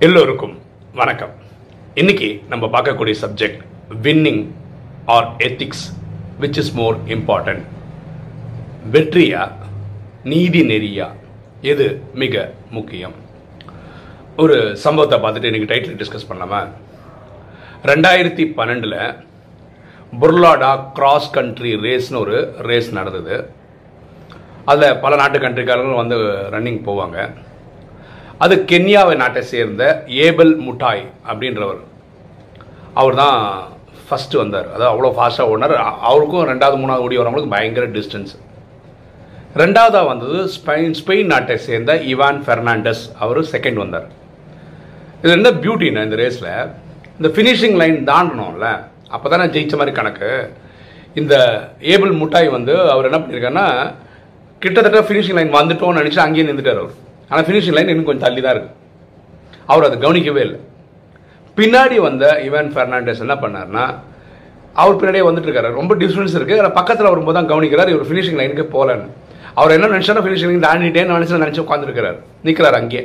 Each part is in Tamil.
எல்லோருக்கும் வணக்கம். இன்னைக்கு நம்ம பார்க்கக்கூடிய subject winning or ethics which is more important வெற்றியா நீதி நெறியா? எது மிக முக்கியம்? ஒரு சம்பவத்தை பார்த்துட்டு இன்னைக்கு டைட்டில் டிஸ்கஸ் பண்ணலாமா? ரெண்டாயிரத்தி பன்னெண்டில் புர்லாடா கிராஸ் கண்ட்ரி ரேஸ்னு ஒரு ரேஸ் நடந்தது. அதில் பல நாட்டு கண்ட்ரிக்காரங்களும் வந்து ரன்னிங் போவாங்க. அது கென்யாவை நாட்டை சேர்ந்த ஏபல் முட்டாய் அப்படின்றவர். அவர் தான் ஃபஸ்ட்டு வந்தார். அதாவது அவ்வளோ ஃபாஸ்ட்டாக ஓடினார். அவருக்கும் ரெண்டாவது மூணாவது ஓடி வரவங்களுக்கு பயங்கர டிஸ்டன்ஸ் ரெண்டாவதாக வந்தது ஸ்பெயின் ஸ்பெயின் நாட்டை சேர்ந்த இவான் ஃபெர்னாண்டஸ் அவர் செகண்ட் வந்தார். இது என்ன பியூட்டின்னா இந்த ரேஸில் இந்த ஃபினிஷிங் லைன் தாண்டணும்ல. அப்போ தானே ஜெயிச்ச மாதிரி கணக்கு. இந்த ஏபிள் முட்டாய் வந்து அவர் என்ன பண்ணியிருக்காருன்னா கிட்டத்தட்ட ஃபினிஷிங் லைன் வந்துட்டோம்னு நினச்சி அங்கேயே நின்றுட்டார் அவர். ஆனால் ஃபினிஷிங் லைன் இன்னும் கொஞ்சம் தள்ளி தான் இருக்குது அவர் அதை கவனிக்கவே இல்லை. பின்னாடி வந்த இவான் ஃபெர்னாண்டஸ் என்ன பண்ணார்னா அவர் பின்னாடியே வந்துட்டு இருக்காரு. ரொம்ப டிஃப்ரென்ஸ் இருக்கு. அதில் பக்கத்தில் வரும்போது தான் கவனிக்கிறார் இவர் ஃபினிஷிங் லைனுக்கு போகலன்னு. அவர் என்ன நினச்சாலும் ஃபினிஷிங் லைன் தாண்டிட்டேன்னு நினச்சி நினச்சி உட்காந்துருக்கிறார் நிற்கிறார் அங்கேயே.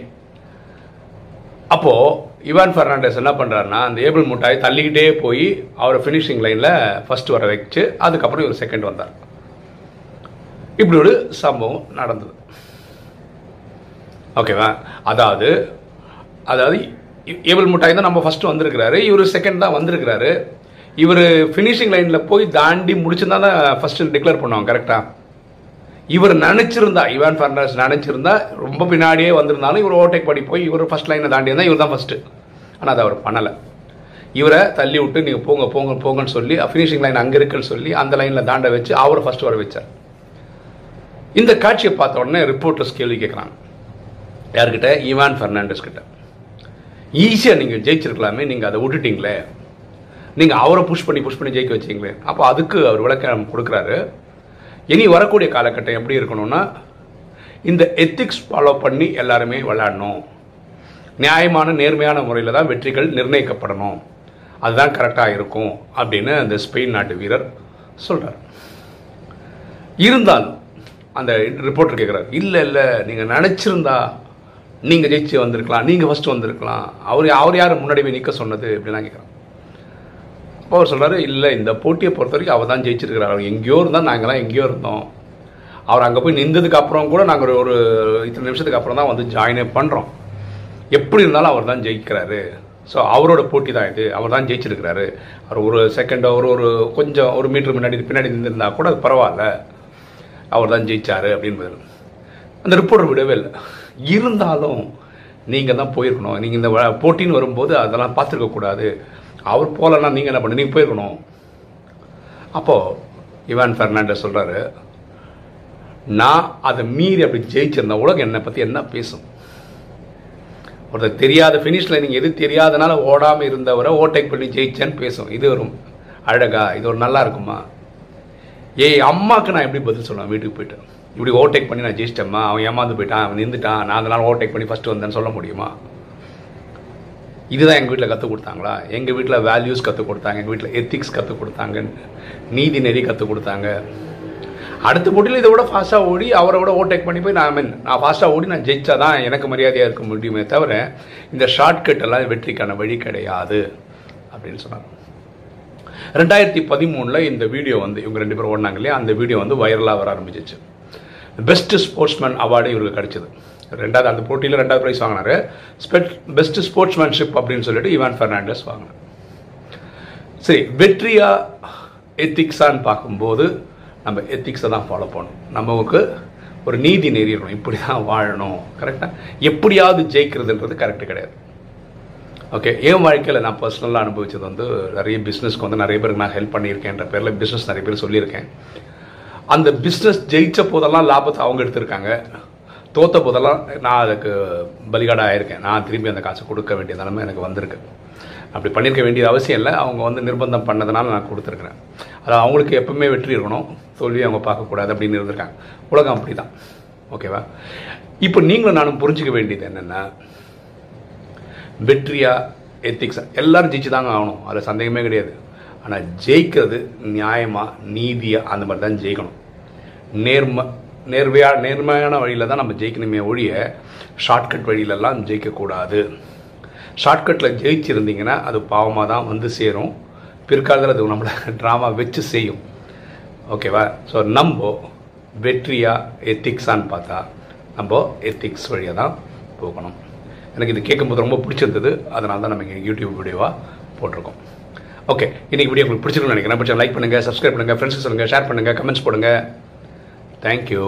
அப்போது இவான் ஃபெர்னாண்டஸ் என்ன பண்ணுறாருனா அந்த ஏபிள் முட்டாய் தள்ளிக்கிட்டே போய் அவரை ஃபினிஷிங் லைனில் ஃபர்ஸ்ட் வர வச்சு அதுக்கப்புறம் இவர் செகண்ட் வந்தார். இப்படி ஒரு சம்பவம் நடந்தது. ஓகேவா அதாவது அதாவது ஏபிள் முட்டாய் தான் நம்ம ஃபஸ்ட்டு வந்திருக்கிறாரு. இவர் செகண்ட் தான் வந்திருக்கிறாரு. இவர் ஃபினிஷிங் லைனில் போய் தாண்டி முடிச்சிருந்தா தான் ஃபஸ்ட்டு டிக்ளேர் பண்ணுவாங்க கரெக்டாக இவர் நினச்சிருந்தா இவான் ஃபர்னாஸ் நினச்சிருந்தா ரொம்ப பின்னாடியே வந்திருந்தாலும் இவர் ஓவர்டேக் பண்ணி போய் இவர் ஃபர்ஸ்ட் லைனை தாண்டி இருந்தால் இவர் தான் ஃபஸ்ட்டு ஆனால் அதை அவர் பண்ணலை. இவரை தள்ளி விட்டு நீங்கள் போங்க போங்க போங்கன்னு சொல்லி ஃபினிஷிங் லைன் அங்கே இருக்குன்னு சொல்லி அந்த லைனில் தாண்ட வச்சு அவரை ஃபஸ்ட்டு வர வச்சார். இந்த காட்சியை பார்த்த உடனே ரிப்போர்ட்டர்ஸ் கேள்வி கேட்குறாங்க. யார்கிட்ட? இவான் ஃபெர்னாண்டஸ் கிட்ட ஈஸியாக நீங்கள் ஜெயிச்சிருக்கலாமே நீங்கள் அதை விட்டுட்டீங்களே. நீங்கள் அவரை புஷ் பண்ணி புஷ் பண்ணி ஜெயிக்க வச்சிங்களே. அப்போ அதுக்கு அவர் விளக்கம் கொடுக்குறாரு. இனி வரக்கூடிய காலகட்டம் எப்படி இருக்கணும்னா இந்த எத்திக்ஸ் ஃபாலோ பண்ணி எல்லாருமே விளையாடணும். நியாயமான நேர்மையான முறையில் தான் வெற்றிகள் நிர்ணயிக்கப்படணும். அதுதான் கரெக்டாக இருக்கும் அப்படின்னு அந்த ஸ்பெயின் நாட்டு வீரர் சொல்கிறார் இருந்தாலும் அந்த ரிப்போர்ட்டர் கேட்குறாரு இல்லை இல்லை நீங்கள் நினச்சிருந்தா நீங்கள் ஜெயிச்சு வந்திருக்கலாம் நீங்கள் ஃபஸ்ட்டு வந்திருக்கலாம். அவர் அவர் யார் முன்னாடி போய் நிற்க சொன்னது அப்படிலாம் கேட்குறான் அப்போ அவர் சொல்கிறாரு இல்லை இந்த போட்டியை பொறுத்த வரைக்கும் அவர் தான் ஜெயிச்சிருக்கிறார். அவர் எங்கேயோ இருந்தால் நாங்கள்லாம் எங்கேயோ இருந்தோம். அவர் அங்கே போய் நின்றதுக்கு அப்புறம் கூட நாங்கள் ஒரு ஒரு இத்தனை நிமிஷத்துக்கு அப்புறம் தான் வந்து ஜாயினே பண்ணுறோம் எப்படி இருந்தாலும் அவர் தான் ஜெயிக்கிறாரு. ஸோ அவரோட போட்டி தான் இது. அவர் தான் ஜெயிச்சிருக்கிறாரு. அவர் ஒரு செகண்டோ ஒரு ஒரு கொஞ்சம் ஒரு மீட்டர் முன்னாடி பின்னாடி நின்றுருந்தா கூட அது பரவாயில்ல. அவர் தான் ஜெயிச்சாரு அப்படின்னு அந்த ரிப்போர்ட்டர் விடவே இல்லை. இருந்தாலும் நீங்கள் தான் போயிருக்கணும். நீங்கள் இந்த போட்டின்னு வரும்போது அதெல்லாம் பார்த்துருக்க கூடாது. அவர் போகலன்னா நீங்கள் என்ன பண்ணு நீங்கள் போயிருக்கணும். அப்போது இவான் ஃபெர்னாண்டஸ் சொல்கிறாரு நான் அதை மீறி அப்படி ஜெயிச்சிருந்தா உலகம் என்னை பற்றி என்ன பேசும்? ஒருத்தர் தெரியாத ஃபினிஷ் லைனிங் எது தெரியாதனால ஓடாமல் இருந்தவரை ஓவர்டேக் பண்ணி ஜெயிச்சேன்னு பேசும். இது ஒரு அழகா இது ஒரு நல்லா இருக்குமா? ஏய் அம்மாவுக்கு நான் எப்படி பதில் சொல்லுவேன்? வீட்டுக்கு போயிட்டேன் இப்படி ஓவர்டேக் பண்ணி நான் ஜெயிச்சிட்டேம்மா. அவன் ஏமாந்து போயிட்டான் அவன் நின்றுட்டான் நான் அதனால் ஓவர்டேக் பண்ணி ஃபஸ்ட்டு வந்தேன்னு சொல்ல முடியுமா? இதுதான் எங்கள் வீட்டில் கற்றுக் கொடுத்தாங்களா? எங்கள் வீட்டில் வேல்யூஸ் கற்றுக் கொடுத்தாங்க. எங்கள் வீட்டில் எத்திக்ஸ் கற்றுக் கொடுத்தாங்க நீதி நெறி கற்றுக் கொடுத்தாங்க. அடுத்த போட்டியில் இதை விட ஃபாஸ்ட்டாக ஓடி அவரை விட ஓவர்டேக் பண்ணி போய் நான் மீன் நான் ஃபாஸ்ட்டாக ஓடி நான் ஜெயிச்சா தான் எனக்கு மரியாதையாக இருக்க முடியுமே தவிர இந்த ஷார்ட்கட் எல்லாம் வெற்றிக்கான வழி கிடையாது அப்படின்னு சொன்னாங்க. ரெண்டாயிரத்தி பதிமூணில் இந்த வீடியோ வந்து இவங்க ரெண்டு பேரும் ஓடினாங்க இல்லையா? அந்த வீடியோ வந்து வைரலாக வர ஆரம்பிச்சிச்சு. பெஸ்ட் ஸ்போர்ட்ஸ்மேன் அவார்டு இவருக்கு கிடைச்சது. ரெண்டாவது அந்த போட்டியில் ரெண்டாவது ப்ரைஸ் வாங்கினாரு. பெஸ்ட் ஸ்போர்ட்ஸ்மேன்ஷிப் அப்படின்னு சொல்லிட்டு இவான் ஃபெர்னாண்டஸ் வாங்கினார். சரி வெற்றியா எத்திக்ஸான்னு பார்க்கும்போது நம்ம எத்திக்ஸை தான் ஃபாலோ பண்ணணும். நமக்கு ஒரு நீதி நெறி இப்படி தான் வாழணும். கரெக்டாக எப்படியாவது ஜெயிக்கிறதுன்றது கரெக்டு கிடையாது. ஓகே என் வாழ்க்கையில் நான் பர்சனலாக அனுபவிச்சது வந்து நிறைய பிஸ்னஸ்க்கு வந்து நிறைய பேருக்கு நான் ஹெல்ப் பண்ணியிருக்கேன்ற பேரில் பிஸ்னஸ் நிறைய பேர் சொல்லியிருக்கேன். அந்த பிஸ்னஸ் ஜெயித்த போதெல்லாம் லாபத்தை அவங்க எடுத்திருக்காங்க. தோத்த போதெல்லாம் நான் அதுக்கு பலிகாடாக ஆயிருக்கேன் நான் திரும்பி அந்த காசை கொடுக்க வேண்டிய நிலைமை எனக்கு வந்திருக்கு. அப்படி பண்ணியிருக்க வேண்டியது அவசியம் இல்லை. அவங்க வந்து நிர்பந்தம் பண்ணதுனால நான் கொடுத்துருக்குறேன். அது அவங்களுக்கு எப்பவுமே வெற்றி இருக்கணும். தோல்வி அவங்க பார்க்கக்கூடாது அப்படின்னு இருந்திருக்காங்க. உலகம் அப்படி தான் ஓகேவா இப்போ நீங்களும் நானும் புரிஞ்சுக்க வேண்டியது என்னென்னா வெற்றியா எத்திக்ஸா எல்லாரும் ஜெயிச்சு தாங்க ஆகணும். அதில் சந்தேகமே கிடையாது. ஆனால் ஜெயிக்கிறது நியாயமாக நீதியாக அந்த மாதிரி தான் ஜெயிக்கணும். நேர்ம நேர்மையா நேர்மையான வழியில் தான் நம்ம ஜெயிக்கணுமே ஒழிய ஷார்ட்கட் வழியிலலாம் ஜெயிக்கக்கூடாது. ஷார்ட்கட்டில் ஜெயிச்சிருந்தீங்கன்னா அது பாவமாக தான் வந்து சேரும். பிற்காலத்தில் அது நம்மளை ட்ராமா வச்சு செய்யும். ஓகேவா ஸோ நம்ம வெற்றியாக எத்திக்ஸான்னு பார்த்தா நம்ம எத்திக்ஸ் வழியாக தான் போகணும். எனக்கு இது கேட்கும்போது ரொம்ப பிடிச்சிருந்தது. அதனால தான் நம்ம இங்கே யூடியூப் வீடியோவாக போட்டிருக்கோம். ஓகே இன்னைக்கு வீடியோ உங்களுக்கு பிடிச்சிருக்குன்னு நினைக்கிறேன். பிடிச்சா லைக் பண்ணுங்கள் சப்ஸ்கிரைப் பண்ணுங்கள் ஃப்ரெண்ட்ஸ் சொல்லுங்கள் ஷேர் பண்ணுங்கள் கமெண்ட்ஸ் போடுங்க. தேங்க்யூ